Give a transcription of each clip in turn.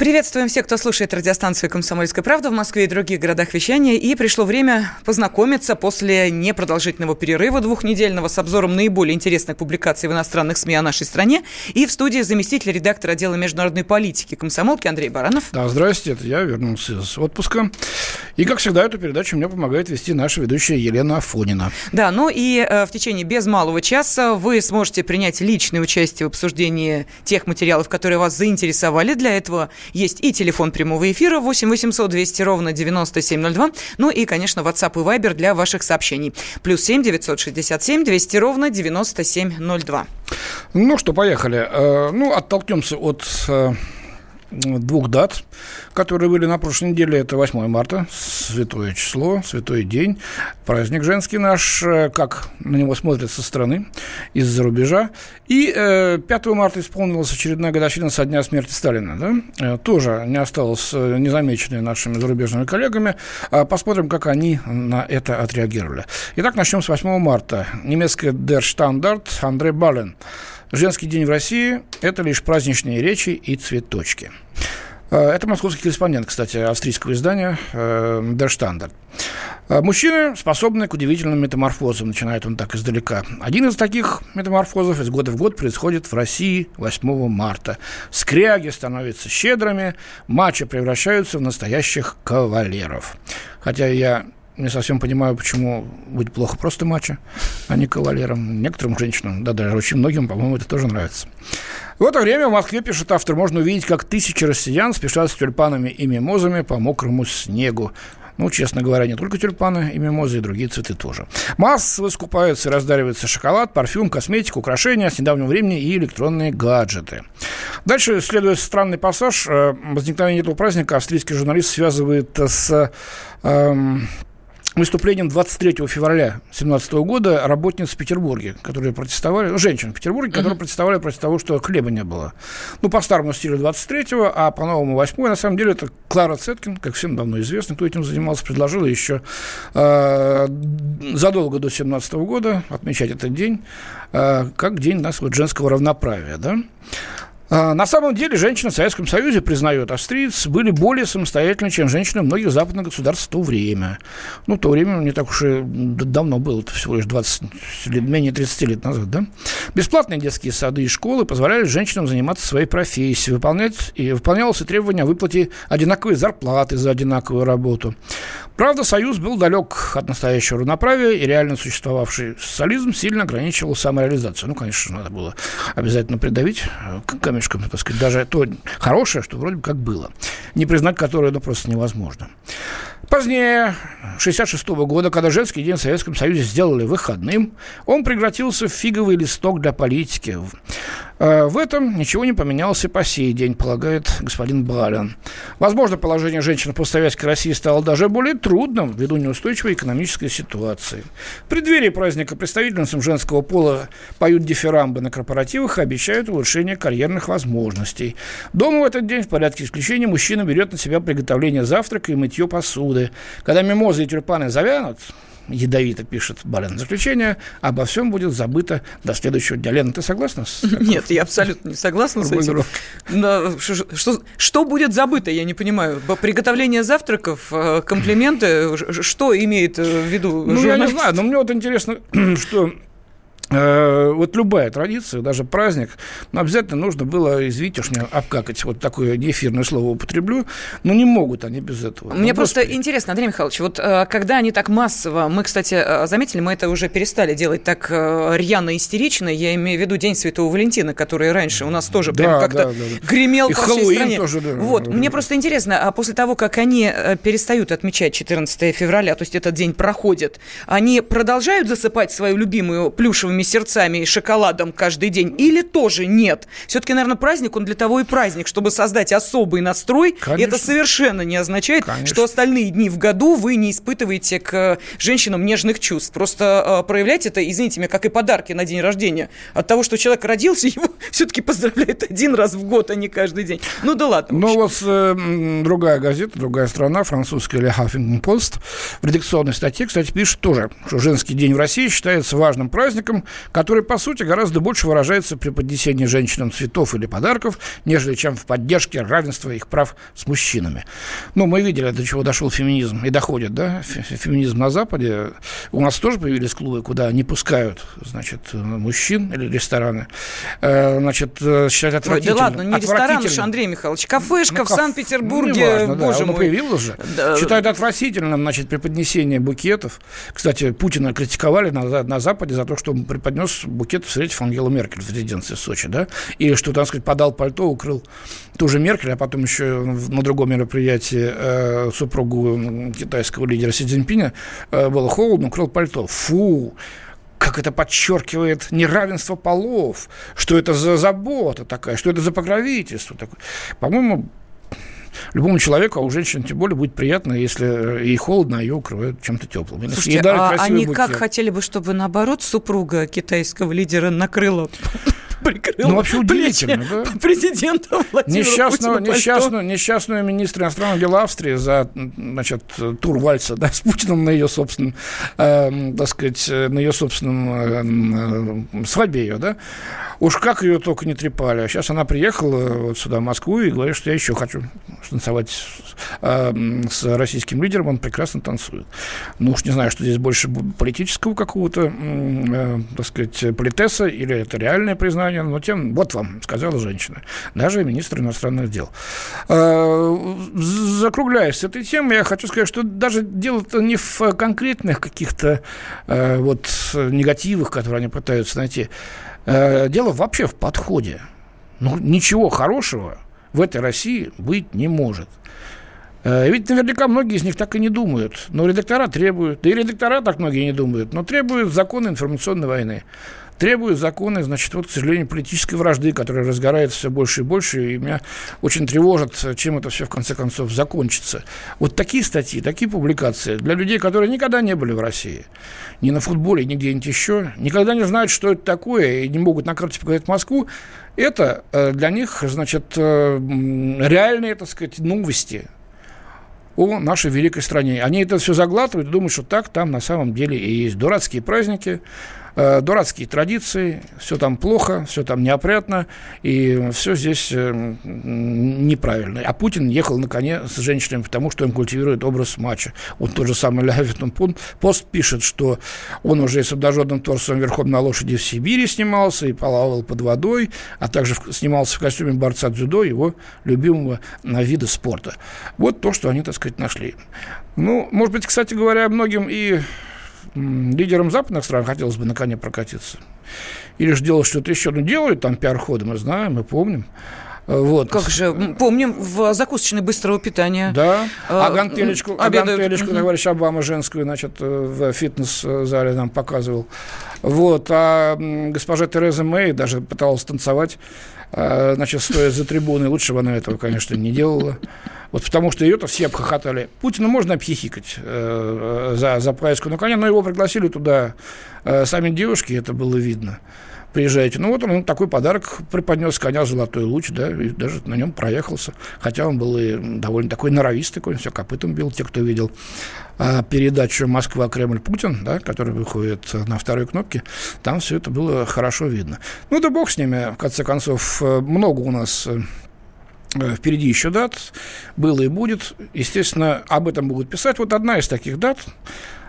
Приветствуем всех, кто слушает радиостанцию «Комсомольская правда» в Москве и других городах вещания. И пришло время познакомиться после непродолжительного перерыва двухнедельного с обзором наиболее интересных публикаций в иностранных СМИ о нашей стране. И в студии заместитель редактора отдела международной политики комсомолки Андрей Баранов. Да, здрасте, это я вернулся из отпуска. И, как всегда, эту передачу мне помогает вести наша ведущая Елена Афонина. Да, ну и э, в течение без малого часа вы сможете принять личное участие в обсуждении тех материалов, которые вас заинтересовали. Для этого есть и телефон прямого эфира 8 800 200 ровно 9702. Ну и, конечно, WhatsApp и Viber для ваших сообщений. Плюс 7 967 200 ровно 9702. Ну что, поехали. Э, ну, оттолкнемся от э, двух дат, которые были на прошлой неделе. Это 8 марта, святое число, святой день, праздник женский наш, э, как на него смотрят со стороны, из-за рубежа. И э, 5 марта исполнилась очередная годовщина со дня смерти Сталина. Да? Э, тоже не осталось э, незамеченной нашими зарубежными коллегами. А посмотрим, как они на это отреагировали. Итак, начнем с 8 марта. Немецкая Der Standard Андре Бален. Женский день в России – это лишь праздничные речи и цветочки. Э, это московский корреспондент, кстати, австрийского издания Der Standard. Э, мужчины способны к удивительным метаморфозам, начинает он так издалека. Один из таких метаморфозов из года в год происходит в России 8 марта. Скряги становятся щедрыми, матчи превращаются в настоящих кавалеров. Хотя я не совсем понимаю, почему быть плохо просто мачо, а не кавалером. Некоторым женщинам, да даже очень многим, по-моему, это тоже нравится. В это время в Москве, пишет автор, можно увидеть, как тысячи россиян спешат с тюльпанами и мимозами по мокрому снегу. Ну, честно говоря, не только тюльпаны и мимозы, и другие цветы тоже. Массово скупаются и раздаривается шоколад, парфюм, косметика, украшения с недавнего времени и электронные гаджеты. Дальше следует странный пассаж. Э, возникновение этого праздника австрийский журналист связывает с эм, выступлением 23 февраля 2017 года работниц в Петербурге, которые протестовали, ну, женщин в Петербурге, которые uh-huh. протестовали против того, что хлеба не было. Ну, по старому стилю 23-го, а по новому 8 На самом деле это Клара Цеткин, как всем давно известно, кто этим занимался, предложила еще э, задолго до 17 года отмечать этот день э, как день нас вот женского равноправия, да. А, на самом деле женщины в Советском Союзе, признают австриец, были более самостоятельны, чем женщины многих западных государств в то время. Ну, то время не так уж и давно было, это всего лишь 20, менее 30 лет назад, да? Бесплатные детские сады и школы позволяли женщинам заниматься своей профессией, выполнять, и выполнялось и требование о выплате одинаковой зарплаты за одинаковую работу. Правда, Союз был далек от настоящего равноправия, и реально существовавший социализм сильно ограничивал самореализацию. Ну, конечно, надо было обязательно придавить э, камешком, так сказать, даже то хорошее, что вроде бы как было, не признать которое ну, просто невозможно. Позднее, 1966 года, когда женский день в Советском Союзе сделали выходным, он превратился в фиговый листок для политики. Э, в этом ничего не поменялось и по сей день, полагает господин Бален. Возможно, положение женщин в постсоветской России стало даже более трудным ввиду неустойчивой экономической ситуации. В преддверии праздника представительницам женского пола поют дифирамбы на корпоративах и обещают улучшение карьерных возможностей. Дома в этот день в порядке исключения мужчина берет на себя приготовление завтрака и мытье посуды. Когда мимозы и тюльпаны завянут, ядовито пишет Бален. Заключение обо всем будет забыто до следующего дня. Лена, ты согласна с Нет, я абсолютно не согласна с этим. Но, что, что, что будет забыто, я не понимаю. Приготовление завтраков, э, комплименты, что имеет в виду Ну, я не знаю, но мне вот интересно, что Э, вот любая традиция, даже праздник, но обязательно нужно было, извините уж меня обкакать, вот такое неэфирное слово употреблю, но не могут они без этого. Мне ну, просто господи. интересно, Андрей Михайлович, вот э, когда они так массово, мы, кстати, э, заметили, мы это уже перестали делать так рьяно истерично, я имею в виду День Святого Валентина, который раньше у нас тоже да, прям как-то да, да, гремел И по всей стране. Тоже, да, вот, да, мне да. просто интересно, а после того, как они перестают отмечать 14 февраля, то есть этот день проходит, они продолжают засыпать свою любимую плюшевыми синими сердцами и шоколадом каждый день? Или тоже нет? Все-таки, наверное, праздник, он для того и праздник, чтобы создать особый настрой. Конечно. И это совершенно не означает, Конечно. что остальные дни в году вы не испытываете к женщинам нежных чувств. Просто э, проявлять это, извините меня, как и подарки на день рождения. От того, что человек родился, его все-таки поздравляют один раз в год, а не каждый день. Ну да ладно. Ну вот э, другая газета, другая страна, французская Le Huffington Post, в редакционной статье, кстати, пишет тоже, что женский день в России считается важным праздником, который, по сути, гораздо больше выражается при поднесении женщинам цветов или подарков, нежели чем в поддержке равенства их прав с мужчинами. Ну, мы видели, до чего дошел феминизм и доходит, да, феминизм на Западе. У нас тоже появились клубы, куда не пускают, значит, мужчин или рестораны. Э, значит, э, считать отвратительным. Да ладно, не ресторан уж, Андрей Михайлович, кафешка ну, в Санкт-Петербурге, ну, боже да, мой. появилась же. Да. Считают отвратительным, значит, преподнесение букетов. Кстати, Путина критиковали на, на Западе за то, что он преподнес букет, встретив Ангелу Меркель в резиденции в Сочи, да, и что, так сказать, подал пальто, укрыл ту же Меркель, а потом еще на другом мероприятии э, супругу китайского лидера Си Цзиньпиня э, было холодно, укрыл пальто. Фу! как это подчеркивает неравенство полов, что это за забота такая, что это за покровительство такое. По-моему, любому человеку, а у женщин тем более будет приятно, если ей холодно, а ее укрывают чем-то теплым. Слушайте, а они букет. как хотели бы, чтобы наоборот супруга китайского лидера накрыла прикрыл ну, вообще удивительно, да? президента Владимира несчастного, Путина несчастного, несчастного министра иностранных дел Австрии за значит, тур вальса да, с Путиным на ее собственном, э, так сказать, на ее собственном э, свадьбе ее, да, Уж как ее только не трепали. А сейчас она приехала вот сюда, в Москву, и говорит, что я еще хочу танцевать с, э, с российским лидером. Он прекрасно танцует. Ну уж не знаю, что здесь больше политического какого-то, э, так сказать, политеса, или это реальное признание, но тем, вот вам, сказала женщина. Даже министр иностранных дел. Э, закругляясь с этой темой, я хочу сказать, что даже дело-то не в конкретных каких-то э, вот негативах, которые они пытаются найти. Э, дело вообще в подходе. Ну, ничего хорошего в этой России быть не может. Ведь наверняка многие из них так и не думают. Но редактора требуют, да и редактора так многие не думают, но требуют закона информационной войны требуют законы, значит, вот, к сожалению, политической вражды, которая разгорается все больше и больше, и меня очень тревожит, чем это все в конце концов закончится. Вот такие статьи, такие публикации для людей, которые никогда не были в России, ни на футболе, ни где-нибудь еще, никогда не знают, что это такое, и не могут на карте показать Москву, это э, для них, значит, э, реальные, так сказать, новости о нашей великой стране. Они это все заглатывают думают, что так там на самом деле и есть. Дурацкие праздники, Э, дурацкие традиции, все там плохо, все там неопрятно, и все здесь э, неправильно. А Путин ехал на коне с женщинами, потому что он культивирует образ матча. Вот тот же самый Левитон Пост пишет, что он уже с обнаженным торсом верхом на лошади в Сибири снимался и плавал под водой, а также снимался в костюме борца дзюдо, его любимого вида спорта. Вот то, что они, так сказать, нашли. Ну, может быть, кстати говоря, многим и лидерам западных стран хотелось бы на коне прокатиться. Или же делать что-то еще. Ну, делают там пиар-ходы, мы знаем, мы помним. Вот. Как же, помним, в закусочной быстрого питания. Да, а, а гантелечку, а гантелечку, товарищ Обама, женскую, значит, в фитнес-зале нам показывал. Вот, а госпожа Тереза Мэй даже пыталась танцевать, а, значит, стоя за трибуной. Лучше бы она этого, конечно, не делала. Вот потому что ее-то все обхохотали. Путина можно обхихикать э, за, за поездку на коне, но его пригласили туда э, сами девушки, это было видно. Приезжайте. Ну, вот он такой подарок преподнес коня «Золотой луч», да, и даже на нем проехался. Хотя он был и довольно такой норовистый, он все копытом бил, те, кто видел а, передачу «Москва, Кремль, Путин», да, которая выходит на второй кнопке, там все это было хорошо видно. Ну, да бог с ними, в конце концов, э, много у нас э, Э, впереди еще дат, было и будет. Естественно, об этом будут писать. Вот одна из таких дат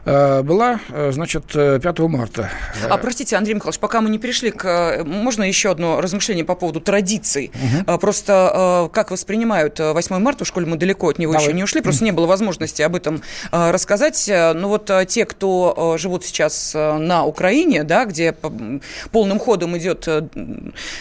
была, э, значит, 5 э, марта. А простите, Андрей Михайлович, пока мы не перешли к... Можно еще одно размышление по поводу традиций? Угу. Просто как воспринимают 8 марта, в школе мы далеко от него Давай. еще не ушли, просто не было возможности об этом рассказать. Ну вот те, кто живут сейчас на Украине, да, где полным ходом идет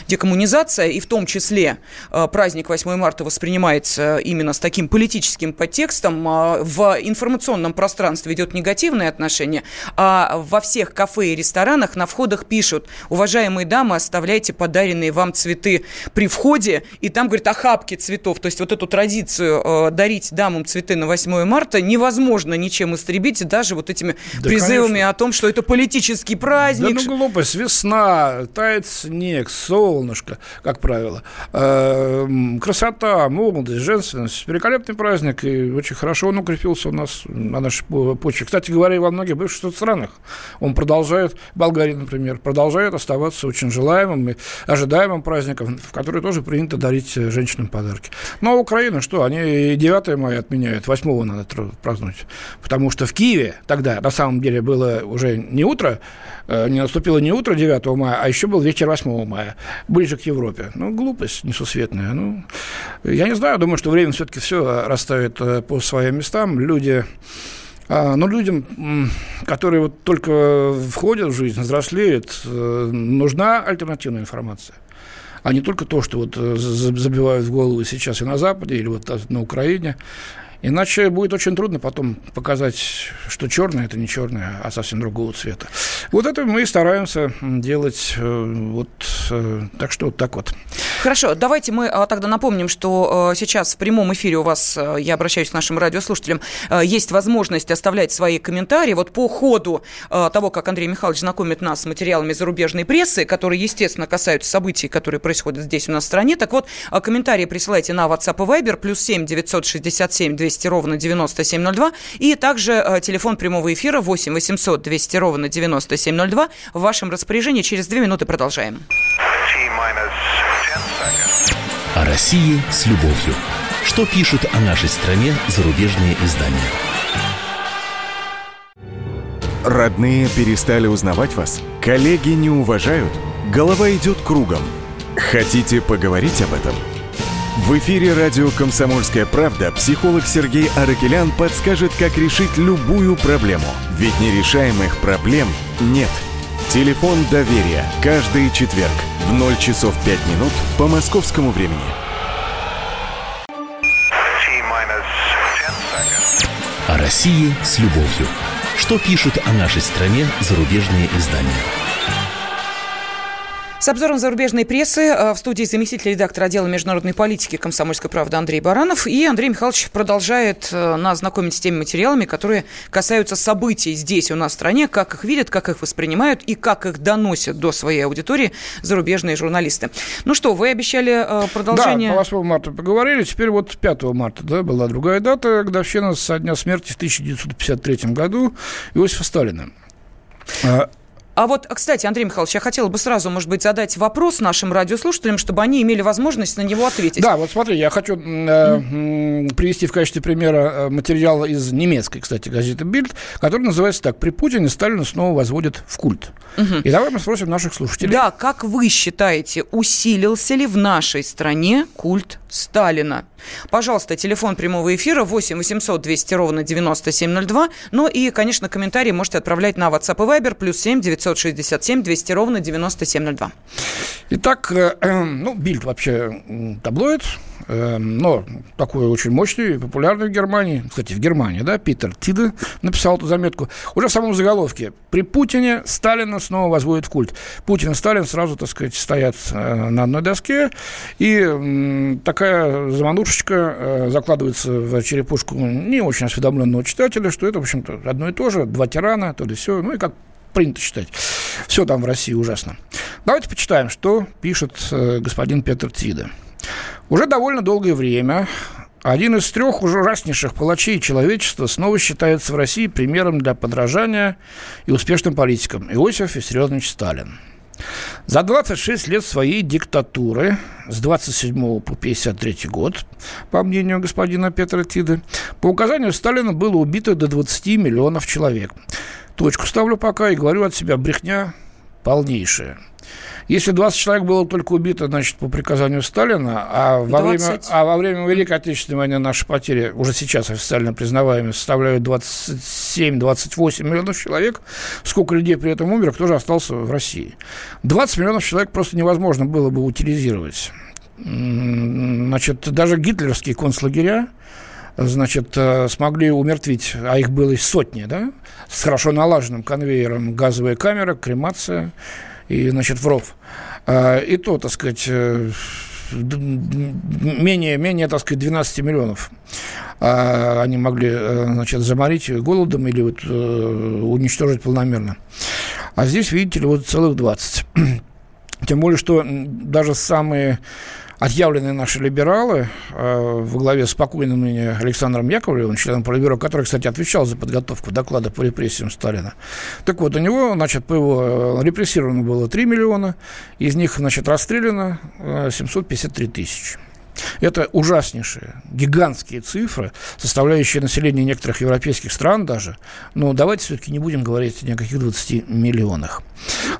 декоммунизация, и в том числе праздник 8 марта воспринимается именно с таким политическим подтекстом, в информационном пространстве идет негатив, негативное отношение, а во всех кафе и ресторанах на входах пишут, уважаемые дамы, оставляйте подаренные вам цветы при входе, и там, говорят, охапки цветов. То есть вот эту традицию э, дарить дамам цветы на 8 марта невозможно ничем истребить, даже вот этими да, призывами конечно. о том, что это политический праздник. Да ну глупость, весна, тает снег, солнышко, как правило. Э, красота, молодость, женственность. Великолепный праздник, и очень хорошо он укрепился у нас на нашей почве. Кстати говоря, во многих бывших странах он продолжает, Болгария, например, продолжает оставаться очень желаемым и ожидаемым праздником, в который тоже принято дарить женщинам подарки. Ну, а Украина, что, они 9 мая отменяют, 8 надо праздновать. Потому что в Киеве тогда, на самом деле, было уже не утро, э, не наступило не утро 9 мая, а еще был вечер 8 мая, ближе к Европе. Ну, глупость несусветная. Ну, я не знаю, думаю, что время все-таки все расставит э, по своим местам. Люди но людям, которые вот только входят в жизнь, взрослеют, э, нужна альтернативная информация а не только то, что вот забивают в голову сейчас и на Западе, или вот на Украине. Иначе будет очень трудно потом показать, что черное это не черное, а совсем другого цвета. Вот это мы и стараемся делать. Э, вот э, так что вот так вот. Хорошо, давайте мы а, тогда напомним, что э, сейчас в прямом эфире у вас, я обращаюсь к нашим радиослушателям, есть возможность оставлять свои комментарии. Вот по ходу того, как Андрей Михайлович знакомит нас с материалами зарубежной прессы, которые, естественно, касаются событий, которые происходят здесь у нас в стране. Так вот, комментарии присылайте на WhatsApp и Viber, плюс 7 967 200 200 ровно 9702. И также э, телефон прямого эфира 8 800 200 ровно 9702 в вашем распоряжении. Через две минуты продолжаем. О России с любовью. Что пишут о нашей стране зарубежные издания? Родные перестали узнавать вас? Коллеги не уважают? Голова идет кругом. Хотите поговорить об этом? В эфире радио «Комсомольская правда» психолог Сергей Аракелян подскажет, как решить любую проблему. Ведь нерешаемых проблем нет. Телефон доверия. Каждый четверг в 0 часов 5 минут по московскому времени. О России с любовью. Что пишут о нашей стране зарубежные издания? С обзором зарубежной прессы э, в студии заместитель редактора отдела международной политики «Комсомольской правды» Андрей Баранов. И Андрей Михайлович продолжает э, нас знакомить с теми материалами, которые касаются событий здесь, у нас в стране, как их видят, как их воспринимают и как их доносят до своей аудитории зарубежные журналисты. Ну что, вы обещали э, продолжение? Да, по 8 марта поговорили. Теперь вот 5 марта да, была другая дата, годовщина со дня смерти в 1953 году Иосифа Сталина. А, а вот, кстати, Андрей Михайлович, я хотела бы сразу, может быть, задать вопрос нашим радиослушателям, чтобы они имели возможность на него ответить. Да, вот смотри, я хочу э, mm. привести в качестве примера э, материал из немецкой, кстати, газеты «Бильд», который называется так «При Путине Сталина снова возводят в культ». Угу. И давай мы спросим наших слушателей. Да, как вы считаете, усилился ли в нашей стране культ Сталина? Пожалуйста, телефон прямого эфира 8 800 200 ровно 9702. Ну и, конечно, комментарии можете отправлять на WhatsApp и Viber плюс 7 967 200 ровно 9702. Итак, э, ну, Бильд вообще таблоид, Эм, но такой очень мощный и популярный в Германии, кстати, в Германии, да, Питер Тиде написал эту заметку. Уже в самом заголовке. При Путине Сталина снова возводит в культ. Путин и Сталин сразу, так сказать, стоят э, на одной доске, и такая заманушечка э, закладывается в черепушку не очень осведомленного читателя, что это, в общем-то, одно и то же, два тирана, то ли все, ну и как принято считать. Все там в России ужасно. Давайте почитаем, что пишет э, господин Петр Тиде. Уже довольно долгое время один из трех ужаснейших палачей человечества снова считается в России примером для подражания и успешным политиком – Иосиф Виссарионович Сталин. За 26 лет своей диктатуры, с 27 по 53 год, по мнению господина Петра Тиды, по указанию Сталина было убито до 20 миллионов человек. Точку ставлю пока и говорю от себя, брехня полнейшая – если 20 человек было только убито, значит, по приказанию Сталина, а во, время, а во время Великой Отечественной войны наши потери, уже сейчас официально признаваемые, составляют 27-28 миллионов человек, сколько людей при этом умер, кто же остался в России. 20 миллионов человек просто невозможно было бы утилизировать. Значит, даже гитлеровские концлагеря, значит, э, смогли умертвить, а их было сотни, да, с хорошо налаженным конвейером газовая камера, кремация и, значит, в ров. А, и то, так сказать, э, менее, менее, так сказать, 12 миллионов а, они могли, э, значит, заморить голодом или вот уничтожить полномерно. А здесь, видите ли, вот целых 20. Тем более, что даже самые отъявленные наши либералы э, во главе с покойным ныне Александром Яковлевым, членом Политбюро, который, кстати, отвечал за подготовку доклада по репрессиям Сталина. Так вот, у него, значит, по его э, репрессировано было 3 миллиона, из них, значит, расстреляно 753 э, тысячи. Это ужаснейшие, гигантские цифры, составляющие население некоторых европейских стран даже. Но давайте все-таки не будем говорить о каких 20 миллионах.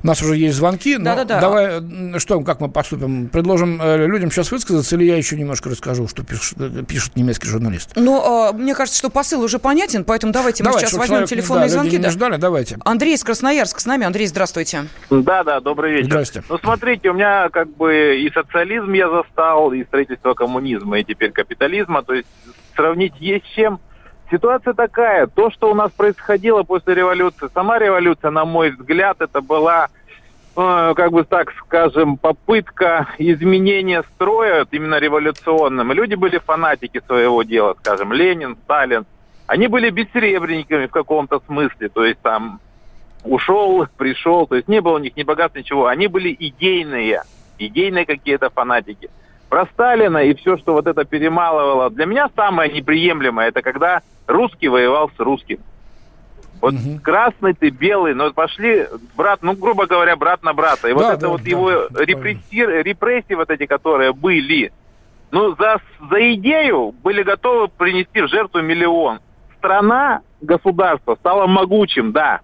У нас уже есть звонки. Но да, да, да. Давай, что, как мы поступим? Предложим э, людям сейчас высказаться, или я еще немножко расскажу, что пишет, э, пишет немецкий журналист? Ну, э, мне кажется, что посыл уже понятен, поэтому давайте мы сейчас возьмем человек, телефонные да, звонки. Да. ждали, давайте. Андрей из Красноярска с нами. Андрей, здравствуйте. Да, да, добрый вечер. Здравствуйте. Ну, смотрите, у меня как бы и социализм я застал, и строительство коммунизма, и теперь капитализма. То есть сравнить есть с чем. Ситуация такая, то, что у нас происходило после революции, сама революция, на мой взгляд, это была, э, как бы так скажем, попытка изменения строя, именно революционным. Люди были фанатики своего дела, скажем, Ленин, Сталин. Они были бессеребренниками в каком-то смысле, то есть там ушел, пришел, то есть не было у них ни богатства, ничего. Они были идейные, идейные какие-то фанатики про Сталина и все, что вот это перемалывало. Для меня самое неприемлемое, это когда русский воевал с русским. Вот угу. красный ты, белый, но пошли, брат, ну, грубо говоря, брат на брата. И да, вот это да, вот да, его да, репрессии, репрессии вот эти, которые были, ну, за, за идею были готовы принести в жертву миллион. Страна, государство стало могучим, да.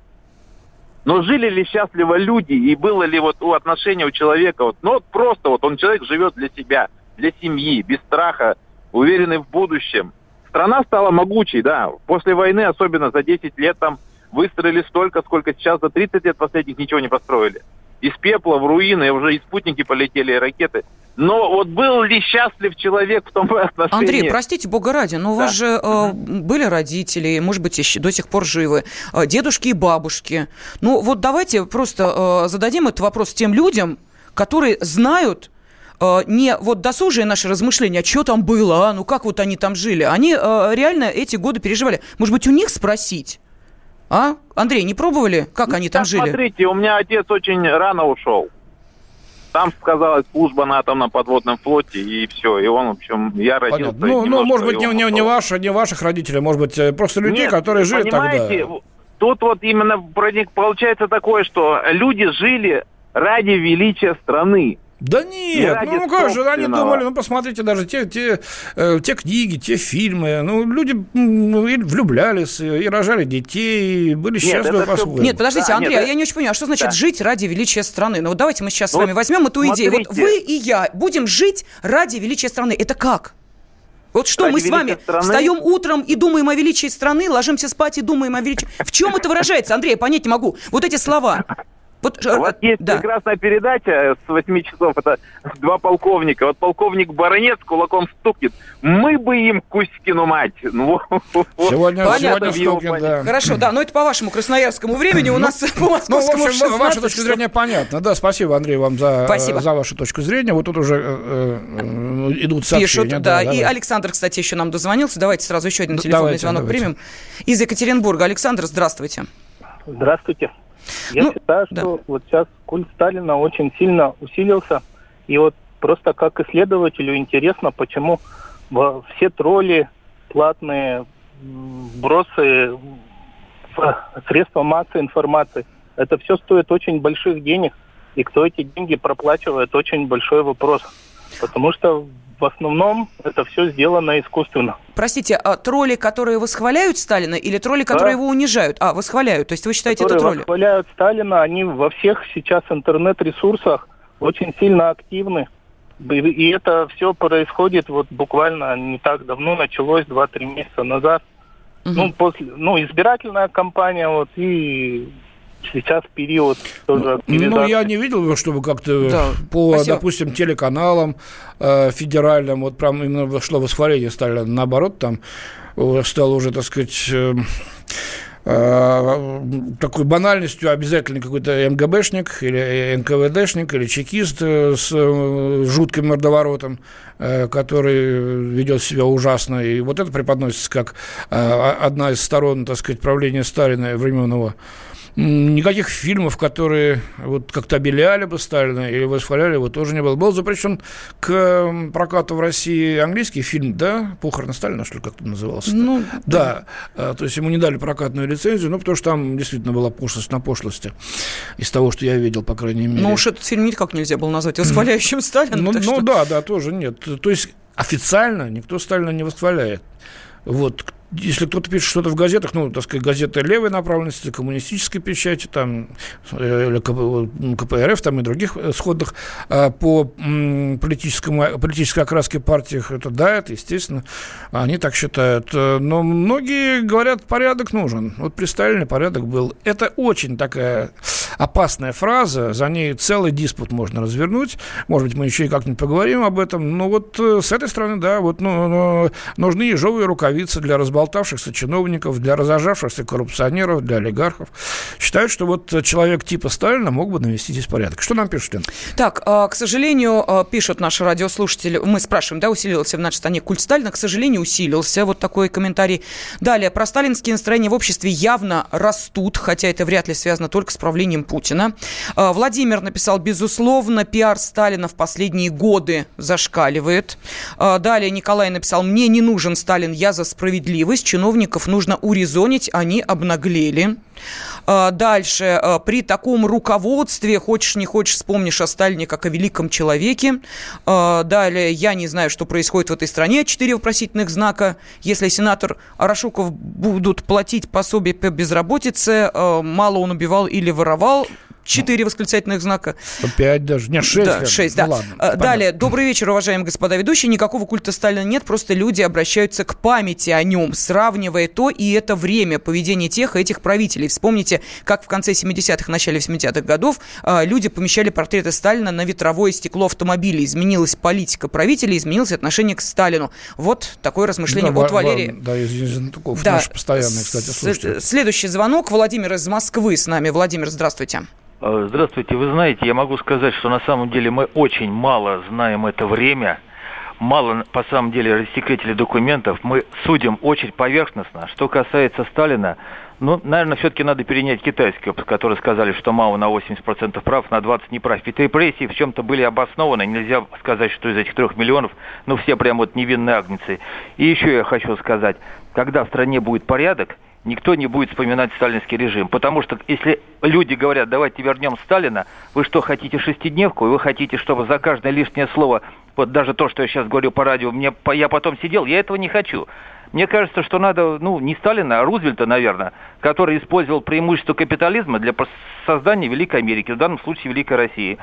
Но жили ли счастливо люди, и было ли вот у отношения у человека, вот, ну, вот просто вот он человек живет для себя для семьи, без страха, уверенный в будущем. Страна стала могучей, да. После войны, особенно за 10 лет, там выстроили столько, сколько сейчас за 30 лет последних ничего не построили. Из пепла в руины, уже и спутники полетели, и ракеты. Но вот был ли счастлив человек в том отношении? Андрей, простите, бога ради, но у вас же э, были родители, может быть, еще до сих пор живы, э, дедушки и бабушки. Ну вот давайте просто э, зададим этот вопрос тем людям, которые знают, не вот досужие наши размышления, а что там было, а? ну как вот они там жили. Они э, реально эти годы переживали. Может быть, у них спросить? А? Андрей, не пробовали, как ну, они там жили? Смотрите, у меня отец очень рано ушел. Там сказалась служба на атомном подводном флоте, и все. И он, в общем, я родился... Понятно. Ну, ну, может быть, не, не, не, ваши, не ваших родителей, может быть, э, просто людей, Нет, которые жили понимаете, тогда. Тут вот именно получается такое, что люди жили ради величия страны. Да нет, ну, ну как же, они думали, ну посмотрите даже те, те, э, те книги, те фильмы, ну люди ну, и влюблялись, и рожали детей, и были счастливы по-своему. Нет, подождите, да, Андрей, нет, а я не очень понимаю, а что значит да. жить ради величия страны? Ну давайте мы сейчас ну, с вами возьмем эту смотрите. идею. Вот вы и я будем жить ради величия страны. Это как? Вот что, ради мы с вами страны? встаем утром и думаем о величии страны, ложимся спать и думаем о величии... В чем это выражается, Андрей, я понять не могу. Вот эти слова. Вот, У вас есть да. прекрасная передача с 8 часов, это два полковника. Вот полковник Баронец кулаком стукнет. Мы бы им Кузькину мать. Ну, сегодня, Понятно. сегодня стукнет, да. Хорошо, да, но это по вашему красноярскому времени, у нас по московскому Ну, в общем, ваша точка зрения понятна. Да, спасибо, Андрей, вам за, спасибо. за вашу точку зрения. Вот тут уже э, э, идут сообщения. Пишут, да, и Александр, кстати, еще нам дозвонился. Давайте сразу еще один телефонный звонок примем. Из Екатеринбурга. Александр, здравствуйте. Здравствуйте. Я ну, считаю, что да. вот сейчас культ Сталина очень сильно усилился. И вот просто как исследователю интересно, почему все тролли, платные бросы, средства массовой информации, это все стоит очень больших денег. И кто эти деньги проплачивает, очень большой вопрос. Потому что в основном это все сделано искусственно. Простите, а тролли, которые восхваляют Сталина, или тролли, которые да. его унижают? А, восхваляют. То есть вы считаете, которые это тролли? восхваляют Сталина, они во всех сейчас интернет-ресурсах очень сильно активны. И это все происходит вот буквально не так давно, началось 2-3 месяца назад. Угу. Ну, после, ну, избирательная кампания, вот, и сейчас период тоже Ну, я не видел, чтобы как-то да, по, спасибо. допустим, телеканалам э, федеральным, вот прям именно шло восхваление Сталина. Наоборот, там стало уже, так сказать... Э, Э, такой банальностью обязательно какой-то МГБшник или НКВДшник или чекист э, с э, жутким мордоворотом, который ведет себя ужасно. И вот это преподносится как одна из сторон, так сказать, правления Сталина времен его Никаких фильмов, которые вот как-то обеляли бы Сталина или восхваляли его, тоже не было. Был запрещен к прокату в России английский фильм, да, «Похороны Сталина», что ли, как-то назывался? Ну, да. да. То есть ему не дали прокатную лицензию, ну, потому что там действительно была пошлость на пошлости из того, что я видел, по крайней мере. Ну, уж этот фильм никак нельзя было назвать восхваляющим Сталина. Ну, ну что... да, да, тоже нет. То есть официально никто Сталина не восхваляет. Вот если кто-то пишет что-то в газетах, ну, так сказать, газеты левой направленности, коммунистической печати, там, э, КПРФ, там и других э, сходных а, по политическому, политической окраске партиях, это да, это естественно, они так считают. Но многие говорят, порядок нужен. Вот при Сталине порядок был. Это очень такая опасная фраза, за ней целый диспут можно развернуть. Может быть, мы еще и как-нибудь поговорим об этом. Но вот э, с этой стороны, да, вот ну, нужны ежовые рукавицы для разбора разболтавшихся чиновников, для разожавшихся коррупционеров, для олигархов. Считают, что вот человек типа Сталина мог бы навести здесь порядок. Что нам пишут, Лен? Так, а, к сожалению, а, пишут наши радиослушатели, мы спрашиваем, да, усилился в нашей стране культ Сталина? К сожалению, усилился. Вот такой комментарий. Далее, про сталинские настроения в обществе явно растут, хотя это вряд ли связано только с правлением Путина. А, Владимир написал, безусловно, пиар Сталина в последние годы зашкаливает. Далее Николай написал, мне не нужен Сталин, я за справедливость справедливость. Чиновников нужно урезонить, они обнаглели. А, дальше. А, при таком руководстве, хочешь не хочешь, вспомнишь о Сталине как о великом человеке. А, далее. Я не знаю, что происходит в этой стране. Четыре вопросительных знака. Если сенатор Арашуков будут платить пособие по безработице, мало он убивал или воровал, Четыре восклицательных знака. Пять даже. Нет, шесть. Да, шесть, ну, да. ладно, а, Далее. Понятно. Добрый вечер, уважаемые господа ведущие. Никакого культа Сталина нет, просто люди обращаются к памяти о нем, сравнивая то и это время поведения тех и этих правителей. Вспомните, как в конце 70-х, начале 80-х годов а, люди помещали портреты Сталина на ветровое стекло автомобиля. Изменилась политика правителей, изменилось отношение к Сталину. Вот такое размышление да, от Валерия. Да, из Зентуков, да. наш постоянный, кстати, слушатель. Следующий звонок. Владимир из Москвы с нами. Владимир, здравствуйте. Э, здравствуйте. Вы знаете, я могу сказать, что на самом деле мы очень мало знаем это время, мало по самом деле рассекретили документов, мы судим очень поверхностно. Что касается Сталина, ну, наверное, все-таки надо перенять китайский опыт, которые сказали, что Мао на 80% прав, на 20% не прав. Ведь репрессии в чем-то были обоснованы. Нельзя сказать, что из этих трех миллионов, ну, все прям вот невинные агнецы. И еще я хочу сказать, когда в стране будет порядок, никто не будет вспоминать сталинский режим. Потому что если люди говорят, давайте вернем Сталина, вы что, хотите шестидневку? Вы хотите, чтобы за каждое лишнее слово, вот даже то, что я сейчас говорю по радио, мне, я потом сидел, я этого не хочу. Мне кажется, что надо, ну, не Сталина, а Рузвельта, наверное, который использовал преимущество капитализма для создания Великой Америки, в данном случае Великой России.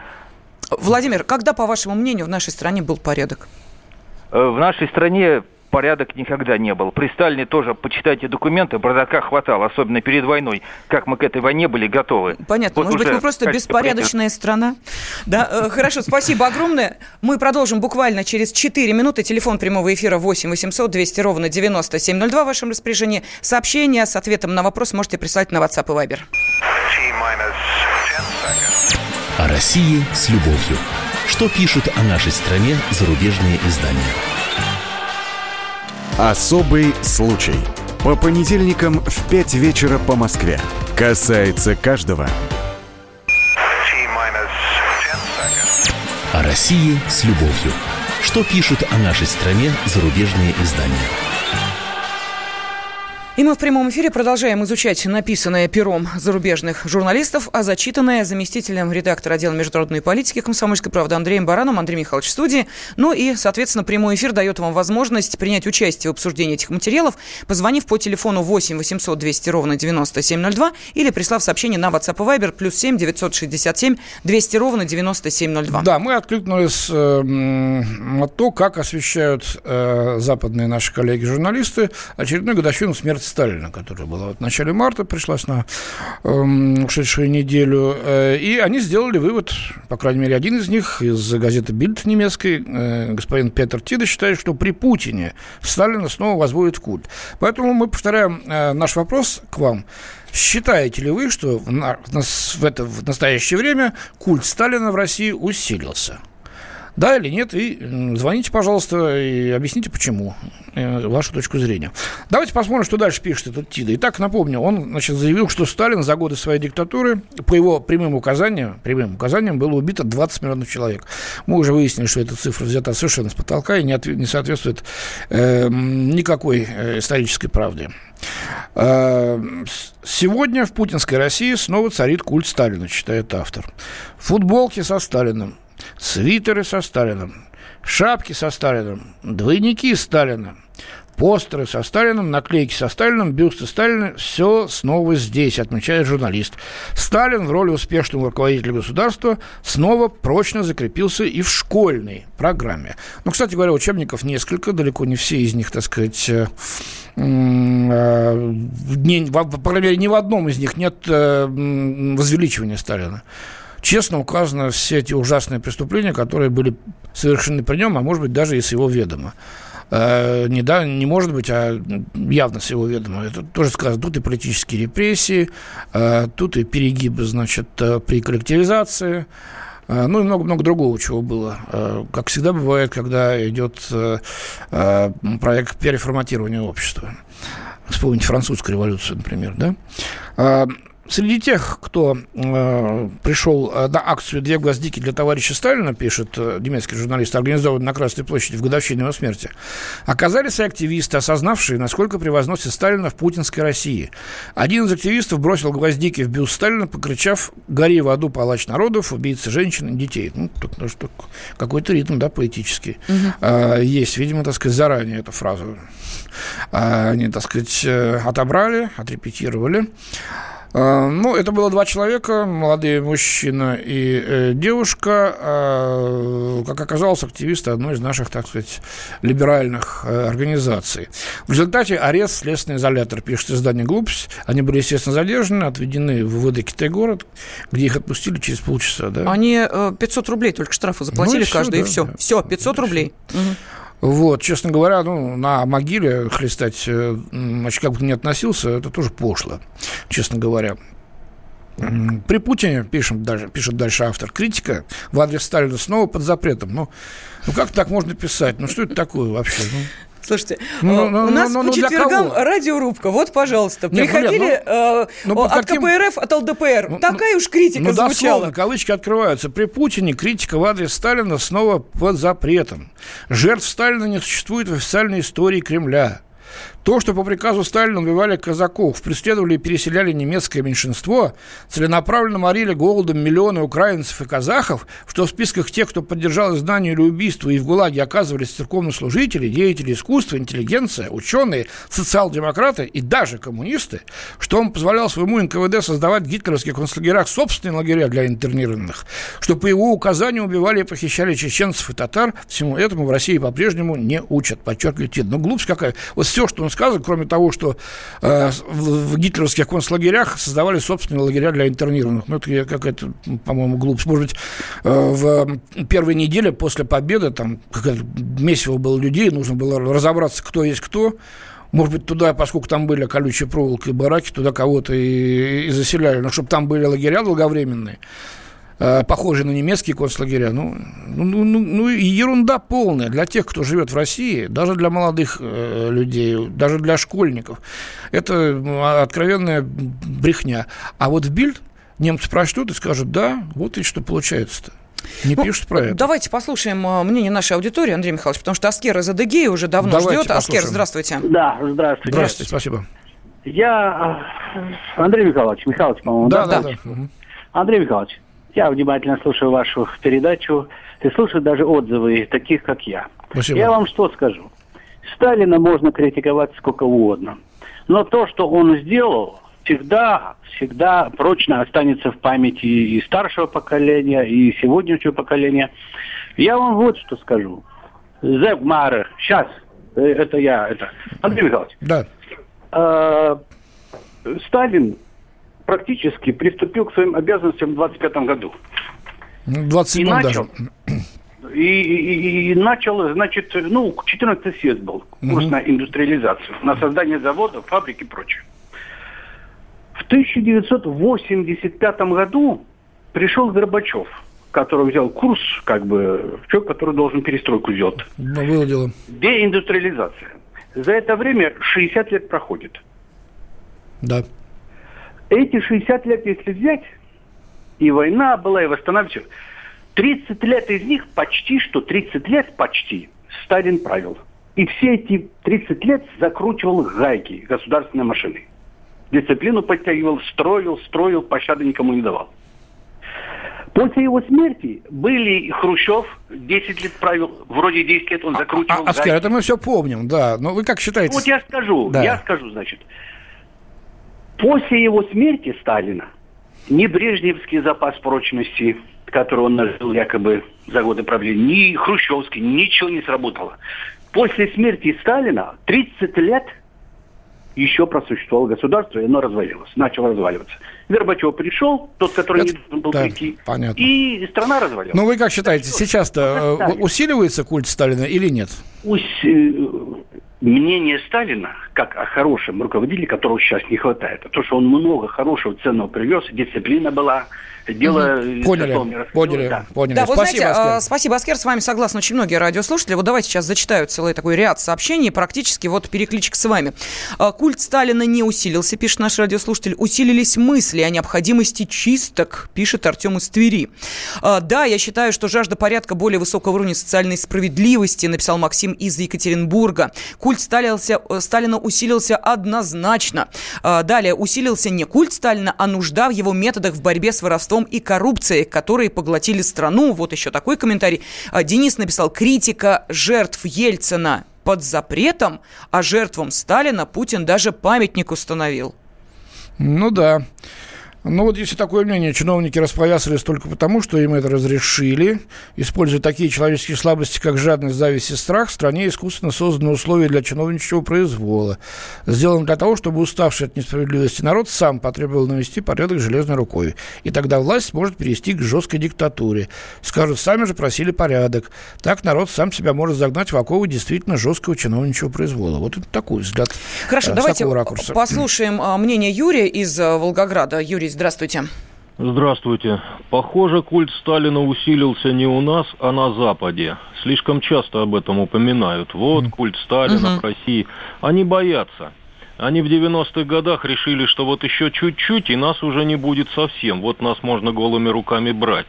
Владимир, когда, по вашему мнению, в нашей стране был порядок? Э, в нашей стране порядок никогда не был. При Сталине тоже, почитайте документы, бардака хватало, особенно перед войной, как мы к этой войне были готовы. Понятно. Вот Может быть, мы просто беспорядочная страна? Да, э, хорошо, спасибо огромное. Мы продолжим буквально через 4 минуты. Телефон прямого эфира 8 800 200 ровно 9702 в вашем распоряжении. Сообщение с ответом на вопрос можете прислать на WhatsApp и Viber. О России с любовью. Что пишут о нашей стране зарубежные издания? Особый случай. По понедельникам в 5 вечера по Москве. Касается каждого. О России с любовью. Что пишут о нашей стране зарубежные издания? И мы в прямом эфире продолжаем изучать написанное пером зарубежных журналистов, а зачитанное заместителем редактора отдела международной политики комсомольской правды Андреем Бараном. Андрей Михайлович в студии. Ну и, соответственно, прямой эфир дает вам возможность принять участие в обсуждении этих материалов, позвонив по телефону 8 800 200 ровно 9702 или прислав сообщение на WhatsApp и Viber плюс 7 967 200 ровно 9702. Да, мы откликнулись э, на то, как освещают э, западные наши коллеги-журналисты очередную годовщину смерти Сталина, которая была вот в начале марта, пришлась на э, ушедшую неделю. Э, и они сделали вывод, по крайней мере, один из них из газеты «Бильд» немецкой, э, господин Петр Тида считает, что при Путине Сталина снова возводит культ. Поэтому мы повторяем э, наш вопрос к вам. Считаете ли вы, что в, на, в, это, в настоящее время культ Сталина в России усилился? Да или нет, и звоните, пожалуйста, и объясните, почему, э, вашу точку зрения. Давайте посмотрим, что дальше пишет этот Тида. Итак, напомню, он значит, заявил, что Сталин за годы своей диктатуры, по его прямым указаниям, прямым указаниям было убито 20 миллионов человек. Мы уже выяснили, что эта цифра взята совершенно с потолка и не, ответ, не соответствует э, никакой исторической правде. Э, сегодня в путинской России снова царит культ Сталина, считает автор. Футболки со Сталиным, свитеры со Сталиным, шапки со Сталиным, двойники Сталина, постеры со Сталиным, наклейки со Сталиным, бюсты Сталина, все снова здесь, отмечает журналист. Сталин в роли успешного руководителя государства снова прочно закрепился и в школьной программе. Ну, кстати говоря, учебников несколько, далеко не все из них, так сказать, э, э, не, по крайней мере, ни в одном из них нет э, возвеличивания Сталина честно указаны все эти ужасные преступления, которые были совершены при нем, а может быть даже и с его ведома. Э, не, да, не может быть, а явно с его ведома. Это тоже сказано. Тут и политические репрессии, э, тут и перегибы, значит, э, при коллективизации, ну и много-много другого чего было. Как всегда бывает, когда идет проект переформатирования общества. Вспомните французскую революцию, например, да? Среди тех, кто э, пришел э, на акцию «Две гвоздики для товарища Сталина», пишет э, немецкий журналист, организованный на Красной площади в годовщину его смерти, оказались и активисты, осознавшие, насколько превозносит Сталина в путинской России. Один из активистов бросил гвоздики в бюст Сталина, покричав «Гори в аду, палач народов, убийца женщин и детей». Ну, тут, ну, тут какой-то ритм, да, поэтический. Угу. А, есть, видимо, так сказать, заранее эту фразу. А, они, так сказать, э, отобрали, отрепетировали. А, ну, это было два человека, молодые мужчина и э, девушка, э, как оказалось, активисты одной из наших, так сказать, либеральных э, организаций. В результате арест, следственный изолятор, пишет издание «Глупость». Они были, естественно, задержаны, отведены в ВД Китай-город, где их отпустили через полчаса. Да? Они 500 рублей только штрафы заплатили ну, и каждый, все, и все. Да. Все, 500 рублей. Все. Угу. Вот, честно говоря, ну, на могиле хлестать, э, значит, как бы ни относился, это тоже пошло, честно говоря. При Путине, пишем дальше, пишет дальше автор, критика в адрес Сталина снова под запретом. Ну, ну как так можно писать? Ну, что это такое вообще? Ну, Слушайте, ну, ну, у нас ну, ну, по четвергам радиорубка. Вот, пожалуйста, Нет, приходили нет, ну, э, ну, от каким... КПРФ, от ЛДПР. Ну, Такая уж критика ну, звучала. Дословно, кавычки открываются. При Путине критика в адрес Сталина снова под запретом. Жертв Сталина не существует в официальной истории Кремля. То, что по приказу Сталина убивали казаков, преследовали и переселяли немецкое меньшинство, целенаправленно морили голодом миллионы украинцев и казахов, что в списках тех, кто поддержал изгнание или убийство и в ГУЛАГе оказывались церковнослужители, деятели искусства, интеллигенция, ученые, социал-демократы и даже коммунисты, что он позволял своему НКВД создавать в гитлеровских концлагерях собственные лагеря для интернированных, что по его указанию убивали и похищали чеченцев и татар, всему этому в России по-прежнему не учат, подчеркивает Тит. Ну, глупость какая. Вот все, что он сказок, кроме того, что э, в, гитлеровских концлагерях создавали собственные лагеря для интернированных. Ну, это какая-то, по-моему, глупость. Может быть, э, в первой неделе после победы, там, какое-то месиво было людей, нужно было разобраться, кто есть кто, может быть, туда, поскольку там были колючие проволоки и бараки, туда кого-то и, и заселяли, но чтобы там были лагеря долговременные. Э, похожие на немецкие концлагеря. Ну, ну, ну, ну, ну ерунда полная для тех, кто живет в России, даже для молодых э, людей, даже для школьников. Это откровенная брехня. А вот в Бильд немцы прочтут и скажут, да, вот и что получается-то. Не ну, пишут про это. Давайте послушаем э, мнение нашей аудитории, Андрей Михайлович, потому что Аскер из Адыгеи уже давно давайте ждет. Послушаем. Аскер, здравствуйте. Да, здравствуйте. Здравствуйте, спасибо. Я Андрей Михайлович, Михайлович, по-моему, да? Да, да. да. Андрей Михайлович, я внимательно слушаю вашу передачу и слушаю даже отзывы таких, как я. Спасибо. Я вам что скажу. Сталина можно критиковать сколько угодно. Но то, что он сделал, всегда, всегда прочно останется в памяти и старшего поколения, и сегодняшнего поколения. Я вам вот что скажу. Зеб Маре, сейчас, э, это я, это. Андрей Михайлович. Да. э, Сталин практически приступил к своим обязанностям в 25 году. Ну, 27 даже. И, и, и начал, значит, ну, 14 съезд был, курс угу. на индустриализацию, на создание заводов, фабрик и прочее. В 1985 году пришел Горбачев, который взял курс, как бы, человек, который должен перестройку сделать. Ну, было дело. Деиндустриализация. За это время 60 лет проходит. Да. Эти 60 лет, если взять, и война была, и восстанавливать, 30 лет из них, почти что 30 лет, почти, Сталин правил. И все эти 30 лет закручивал гайки государственной машины. Дисциплину подтягивал, строил, строил, пощады никому не давал. После его смерти были Хрущев, 10 лет правил, вроде 10 лет он закручивал. А, Аскер, это мы все помним, да. Но вы как считаете? Вот я скажу, да. я скажу, значит. После его смерти Сталина ни Брежневский запас прочности, который он нажил якобы за годы правления, ни Хрущевский, ничего не сработало. После смерти Сталина 30 лет еще просуществовало государство, и оно развалилось, начало разваливаться. Горбачев пришел, тот, который Это, не должен был да, прийти, понятно. и страна развалилась. Ну, вы как считаете, сейчас-то э, усиливается культ Сталина или нет? Ус... Э, мнение Сталина, как о хорошем руководителе, которого сейчас не хватает, то, что он много хорошего, ценного привез, дисциплина была, дело... Угу. Поняли, поняли, да. поняли. Да, вы спасибо, знаете, Аскер. спасибо, Аскер, с вами согласны очень многие радиослушатели. Вот давайте сейчас зачитаю целый такой ряд сообщений, практически вот перекличек с вами. А, культ Сталина не усилился, пишет наш радиослушатель. Усилились мысли о необходимости чисток, пишет Артем из Твери. А, да, я считаю, что жажда порядка более высокого уровня социальной справедливости, написал Максим из Екатеринбурга. Культ Сталился, э, Сталина усилился однозначно. А, далее, усилился не культ Сталина, а нужда в его методах в борьбе с воровством и коррупцией, которые поглотили страну. Вот еще такой комментарий. А, Денис написал, критика жертв Ельцина под запретом, а жертвам Сталина Путин даже памятник установил. Ну да. Ну вот если такое мнение, чиновники распоясались только потому, что им это разрешили, используя такие человеческие слабости, как жадность, зависть и страх, в стране искусственно созданы условия для чиновничьего произвола. Сделано для того, чтобы уставший от несправедливости народ сам потребовал навести порядок железной рукой. И тогда власть может перейти к жесткой диктатуре. Скажут, сами же просили порядок. Так народ сам себя может загнать в оковы действительно жесткого чиновничьего произвола. Вот это такой взгляд. Хорошо, э, давайте послушаем а, мнение Юрия из а, Волгограда. Юрий, здравствуйте. Здравствуйте. Похоже, культ Сталина усилился не у нас, а на Западе. Слишком часто об этом упоминают. Вот культ Сталина uh-huh. в России. Они боятся. Они в 90-х годах решили, что вот еще чуть-чуть, и нас уже не будет совсем. Вот нас можно голыми руками брать.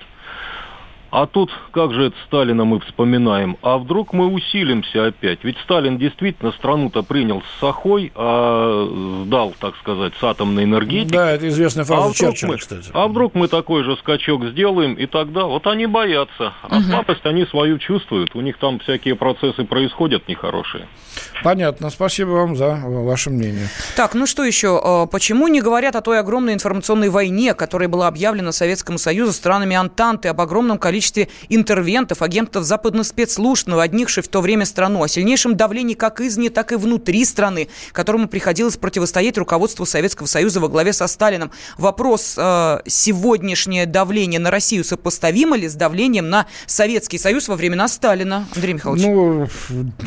А тут, как же это Сталина мы вспоминаем? А вдруг мы усилимся опять? Ведь Сталин действительно страну-то принял с Сахой, а дал, так сказать, с атомной энергетикой. Да, это известная фраза а Черчилля, мы, кстати. А вдруг мы такой же скачок сделаем, и тогда вот они боятся. А угу. слабость они свою чувствуют. У них там всякие процессы происходят нехорошие. Понятно. Спасибо вам за ваше мнение. Так, ну что еще? А, почему не говорят о той огромной информационной войне, которая была объявлена Советскому Союзу странами Антанты, об огромном количестве количестве интервентов, агентов западных спецслужб, наводнивших в то время страну, о сильнейшем давлении как извне, так и внутри страны, которому приходилось противостоять руководству Советского Союза во главе со Сталином. Вопрос, э, сегодняшнее давление на Россию сопоставимо ли с давлением на Советский Союз во времена Сталина? Андрей Михайлович. Ну,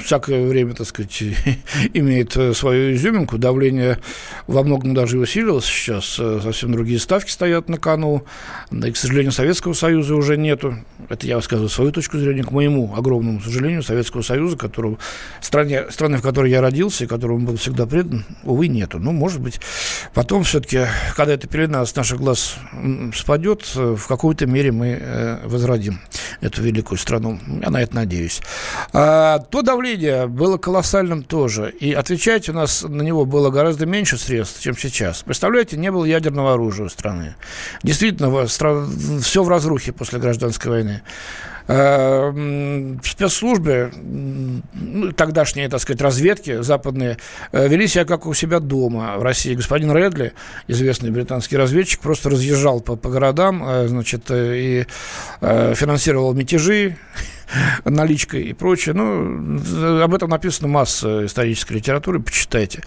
всякое время, так сказать, имеет э, свою изюминку. Давление во многом даже усилилось сейчас. Э, совсем другие ставки стоят на кону. И, к сожалению, Советского Союза уже нету это я высказываю свою точку зрения, к моему огромному сожалению, Советского Союза, которого, стране, страны, в которой я родился и которому был всегда предан, увы, нету. Ну, может быть, потом все-таки, когда эта пелена с наших глаз спадет, в какой-то мере мы э, возродим эту великую страну. Я на это надеюсь. А, то давление было колоссальным тоже. И отвечать у нас на него было гораздо меньше средств, чем сейчас. Представляете, не было ядерного оружия у страны. Действительно, все в разрухе после гражданской гражданской войны. Э, спецслужбы, ну, тогдашние, так сказать, разведки западные, э, вели себя как у себя дома в России. Господин Редли, известный британский разведчик, просто разъезжал по, по городам, э, значит, и финансировал мятежи, наличкой и прочее. Ну, об этом написано масса исторической литературы, почитайте.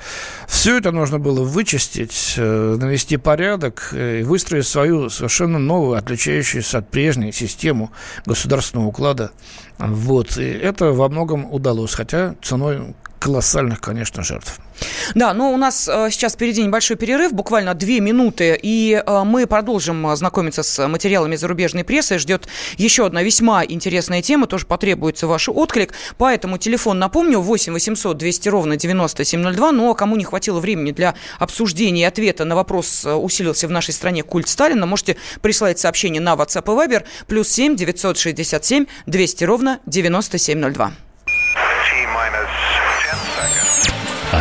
Все это нужно было вычистить, э, навести порядок и выстроить свою совершенно новую, отличающуюся от прежней систему государственного уклада. Вот. И это во многом удалось, хотя ценой колоссальных, конечно, жертв. Да, но у нас э, сейчас впереди небольшой перерыв, буквально две минуты, и э, мы продолжим э, знакомиться с материалами зарубежной прессы. Ждет еще одна весьма интересная тема, тоже потребуется ваш отклик. Поэтому телефон, напомню, 8 800 200 ровно 9702. Но кому не хватило времени для обсуждения и ответа на вопрос, усилился в нашей стране культ Сталина, можете прислать сообщение на WhatsApp и Viber плюс 7 967 200 ровно 9702.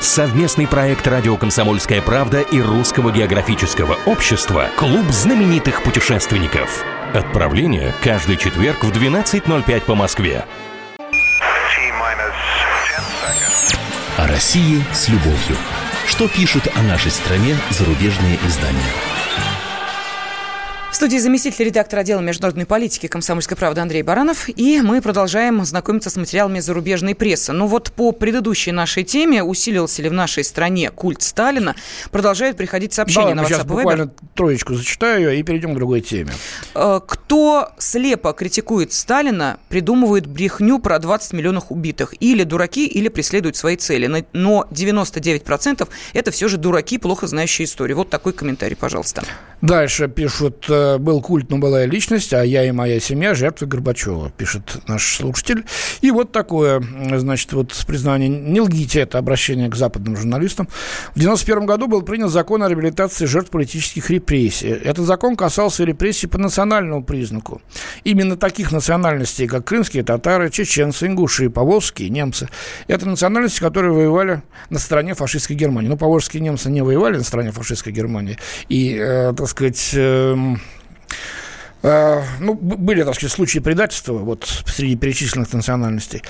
Совместный проект «Радио Комсомольская правда» и Русского географического общества «Клуб знаменитых путешественников». Отправление каждый четверг в 12.05 по Москве. О России с любовью. Что пишут о нашей стране зарубежные издания? В студии заместитель редактора отдела международной политики «Комсомольской правды» Андрей Баранов. И мы продолжаем знакомиться с материалами зарубежной прессы. Ну вот по предыдущей нашей теме, усилился ли в нашей стране культ Сталина, продолжают приходить сообщения да, на WhatsApp сейчас буквально троечку зачитаю и перейдем к другой теме. Э, кто слепо критикует Сталина, придумывает брехню про 20 миллионов убитых. Или дураки, или преследуют свои цели. Но 99% это все же дураки, плохо знающие историю. Вот такой комментарий, пожалуйста. Дальше пишут э, был культ, но была и личность, а я и моя семья жертвы Горбачева, пишет наш слушатель. И вот такое, значит, вот признание. Не лгите, это обращение к западным журналистам. В 91 году был принят закон о реабилитации жертв политических репрессий. Этот закон касался репрессий по национальному признаку. Именно таких национальностей, как крымские татары, чеченцы, ингуши, поволжские немцы. Это национальности, которые воевали на стороне фашистской Германии. Ну, поволжские немцы не воевали на стороне фашистской Германии. И, э, так сказать, э, Э, ну, были, так сказать, случаи предательства вот, среди перечисленных национальностей.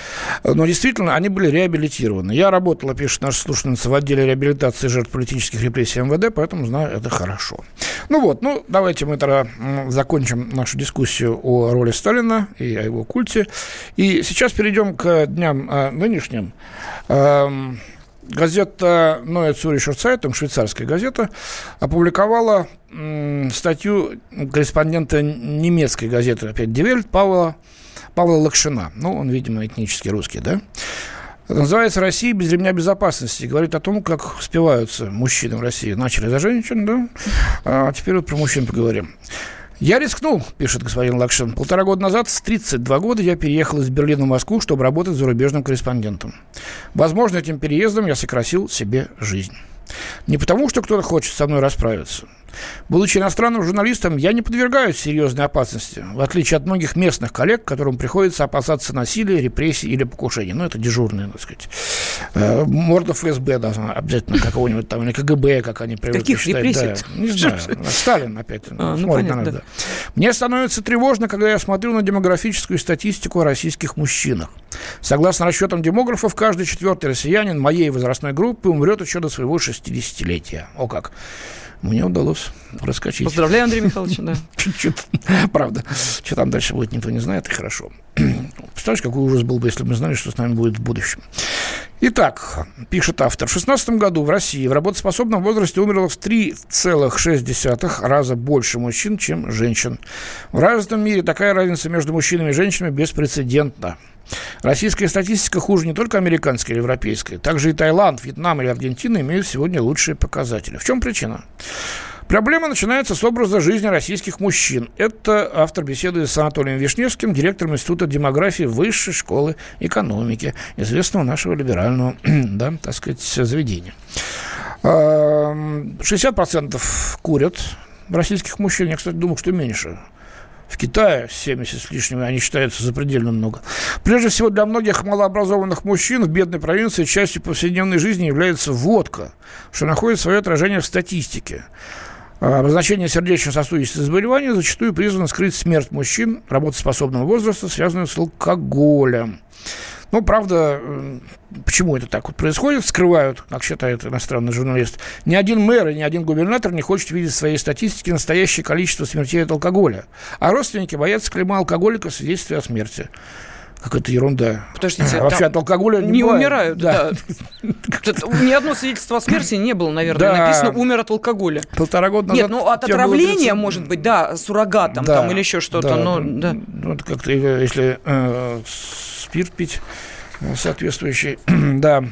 Но действительно, они были реабилитированы. Я работала, пишет наша слушательница, в отделе реабилитации жертв политических репрессий МВД, поэтому знаю это хорошо. Ну вот, ну давайте мы тогда закончим нашу дискуссию о роли Сталина и о его культе. И сейчас перейдем к дням э, нынешним. Эм, газета Neue Zürcher Zeitung, швейцарская газета, опубликовала статью корреспондента немецкой газеты, опять Die Welt, Павла, Павла Лакшина. Ну, он, видимо, этнически русский, да? называется «Россия без ремня безопасности». Говорит о том, как спиваются мужчины в России. Начали за женщин, да? А теперь вот про мужчин поговорим. Я рискнул, пишет господин Лакшин. Полтора года назад, с 32 года, я переехал из Берлина в Москву, чтобы работать зарубежным корреспондентом. Возможно, этим переездом я сократил себе жизнь. Не потому, что кто-то хочет со мной расправиться. Будучи иностранным журналистом, я не подвергаюсь серьезной опасности, в отличие от многих местных коллег, которым приходится опасаться насилия, репрессий или покушений. Ну, это дежурные, так сказать. Э, морда ФСБ должна обязательно какого-нибудь там, или КГБ, как они привыкли Каких считать. Репрессий? Да, не знаю. Сталин опять а, ну, понятно, на нас, да. Да. Мне становится тревожно, когда я смотрю на демографическую статистику о российских мужчинах. Согласно расчетам демографов, каждый четвертый россиянин моей возрастной группы умрет еще до своего 60-летия. О как! Мне удалось проскочить. Поздравляю, Андрей Михайлович, да. Чуть-чуть, правда. Что там дальше будет, никто не знает, и хорошо. Представляешь, какой ужас был бы, если бы мы знали, что с нами будет в будущем. Итак, пишет автор, в 2016 году в России в работоспособном возрасте умерло в 3,6 раза больше мужчин, чем женщин. В развитом мире такая разница между мужчинами и женщинами беспрецедентна. Российская статистика хуже не только американской или европейской. Также и Таиланд, Вьетнам или Аргентина имеют сегодня лучшие показатели. В чем причина? Проблема начинается с образа жизни российских мужчин. Это автор беседы с Анатолием Вишневским, директором Института демографии Высшей школы экономики, известного нашего либерального, да, так сказать, заведения. 60% курят российских мужчин. Я, кстати, думал, что меньше. В Китае 70 с лишним, они считаются запредельно много. Прежде всего, для многих малообразованных мужчин в бедной провинции частью повседневной жизни является водка, что находит свое отражение в статистике. А, обозначение сердечно-сосудистых заболеваний зачастую призвано скрыть смерть мужчин работоспособного возраста, связанную с алкоголем. Ну, правда, почему это так вот происходит, скрывают, как считает иностранный журналист. Ни один мэр и ни один губернатор не хочет видеть в своей статистике настоящее количество смертей от алкоголя. А родственники боятся клейма алкоголика в свидетельстве о смерти какая-то ерунда. Подождите, а вообще от алкоголя не, не умирают. Да. да. Ни одно свидетельство о смерти не было, наверное, да. написано «умер от алкоголя». Полтора года назад. Нет, ну от отравления, может быть, да, суррогатом да, там или еще что-то. Да. Но, да. Ну, как-то, если э, спирт пить э, соответствующий, да.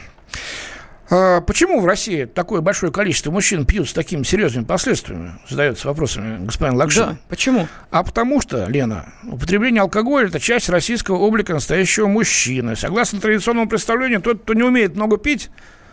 А почему в России такое большое количество мужчин пьют с такими серьезными последствиями? Задается вопросами господин Лакшин. Да, почему? А потому что, Лена, употребление алкоголя – это часть российского облика настоящего мужчины. Согласно традиционному представлению, тот, кто не умеет много пить,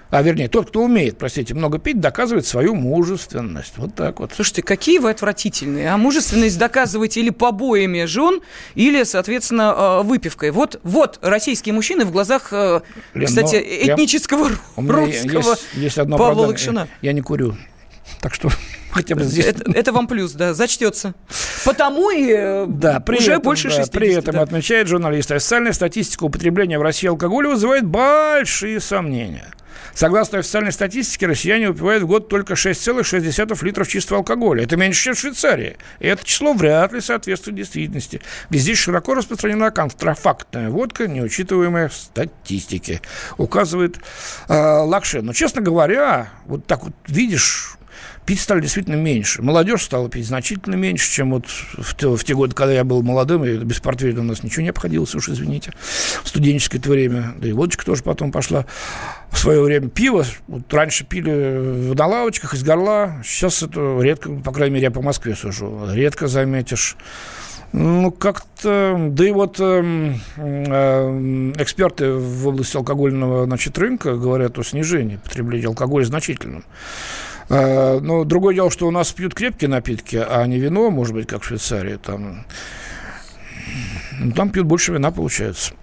а вернее, тот, кто умеет, простите, много пить, доказывает свою мужественность. Вот так вот. Слушайте, какие вы отвратительные. А мужественность доказываете или побоями жен, или, соответственно, э, выпивкой. Вот, вот российские мужчины в глазах, э, Лен, кстати, этнического я, русского есть, есть одно Павла Лакшина. Я, я не курю. Так что хотя бы здесь... Это, это вам плюс, да, зачтется. Потому и э, да, при уже этом, больше 60. Да, при этом, да. отмечает журналист, официальная статистика употребления в России алкоголя вызывает большие сомнения. Согласно официальной статистике, россияне выпивают в год только 6,6 литров чистого алкоголя. Это меньше, чем в Швейцарии. И это число вряд ли соответствует действительности. Ведь здесь широко распространена контрафактная водка, не учитываемая в статистике, указывает э, Лакшин. Но, честно говоря, вот так вот видишь пить стали действительно меньше. Молодежь стала пить значительно меньше, чем вот в те, в те годы, когда я был молодым, и без портфеля у нас ничего не обходилось, уж извините, в студенческое время. Да и водочка тоже потом пошла в свое время. Пиво вот раньше пили на лавочках из горла, сейчас это редко, по крайней мере, я по Москве сужу, редко заметишь. Ну, как-то... Да и вот э, э, эксперты в области алкогольного значит, рынка говорят о снижении потребления алкоголя значительном. Э, но другое дело, что у нас пьют крепкие напитки, а не вино, может быть, как в Швейцарии. Там, ну, там пьют больше вина, получается.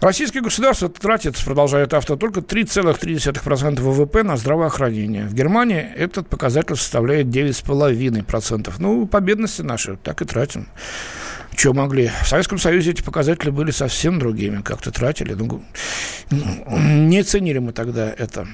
Российское государство тратит, продолжает автор, только 3,3% ВВП на здравоохранение. В Германии этот показатель составляет 9,5%. Ну, по бедности наши так и тратим. Что могли? В Советском Союзе эти показатели были совсем другими. Как-то тратили. Ну, не ценили мы тогда это.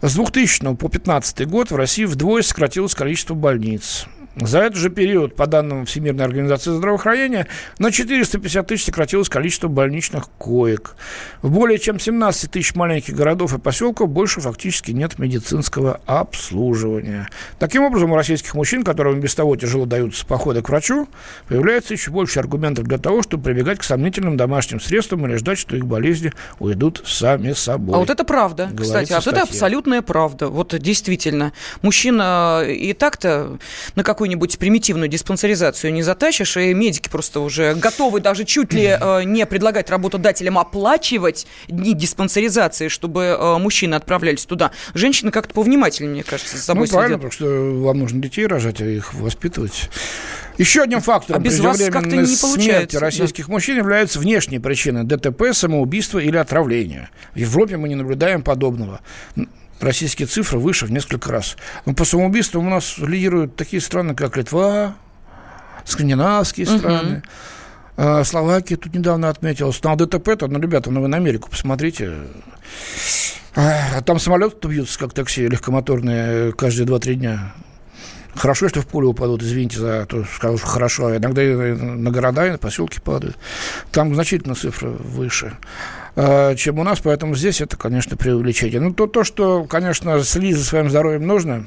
С 2000 по 2015 год в России вдвое сократилось количество больниц. За этот же период, по данным Всемирной организации здравоохранения, на 450 тысяч сократилось количество больничных коек. В более чем 17 тысяч маленьких городов и поселков больше фактически нет медицинского обслуживания. Таким образом, у российских мужчин, которым без того тяжело даются походы к врачу, появляется еще больше аргументов для того, чтобы прибегать к сомнительным домашним средствам или ждать, что их болезни уйдут сами собой. А вот это правда, кстати, а вот это абсолютная правда. Вот действительно, мужчина и так-то на какой какую-нибудь примитивную диспансеризацию не затащишь, и медики просто уже готовы даже чуть ли э, не предлагать работодателям оплачивать дни диспансеризации, чтобы э, мужчины отправлялись туда. Женщины как-то повнимательнее, мне кажется, за собой ну, правильно, потому что вам нужно детей рожать, а их воспитывать. Еще одним фактором а без преждевременной смерти российских да. мужчин являются внешние причины ДТП, самоубийства или отравления. В Европе мы не наблюдаем подобного российские цифры выше в несколько раз. Но по самоубийствам у нас лидируют такие страны, как Литва, скандинавские страны. Uh-huh. Словакия тут недавно отметилась. На ДТП-то, ну, ребята, ну вы на Америку посмотрите. А там самолеты бьются, как такси легкомоторные, каждые 2-3 дня. Хорошо, что в поле упадут, извините за то, что скажу, хорошо. А иногда и на города, и на поселки падают. Там значительно цифры выше. Э, чем у нас, поэтому здесь это, конечно, преувеличение. Ну, то, то что, конечно, следить за своим здоровьем нужно,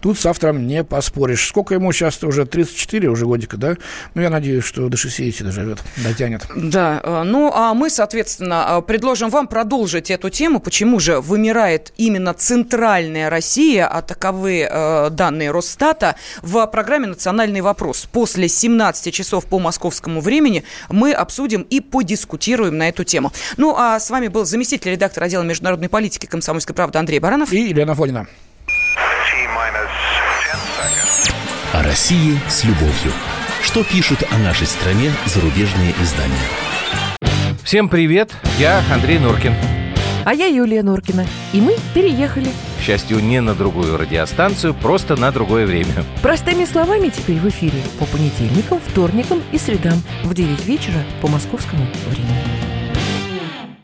Тут с автором не поспоришь. Сколько ему сейчас уже? 34 уже годика, да? Ну, я надеюсь, что до 60 доживет, дотянет. Да, э, ну, а мы, соответственно, э, предложим вам продолжить эту тему. Почему же вымирает именно центральная Россия, а таковы э, данные Росстата, в программе «Национальный вопрос». После 17 часов по московскому времени мы обсудим и подискутируем на эту тему. Ну, а с вами был заместитель редактора отдела международной политики «Комсомольской правды» Андрей Баранов. И Елена Фонина. О России с любовью. Что пишут о нашей стране зарубежные издания? Всем привет, я Андрей Норкин. А я Юлия Норкина. И мы переехали. К счастью, не на другую радиостанцию, просто на другое время. Простыми словами теперь в эфире по понедельникам, вторникам и средам в 9 вечера по московскому времени.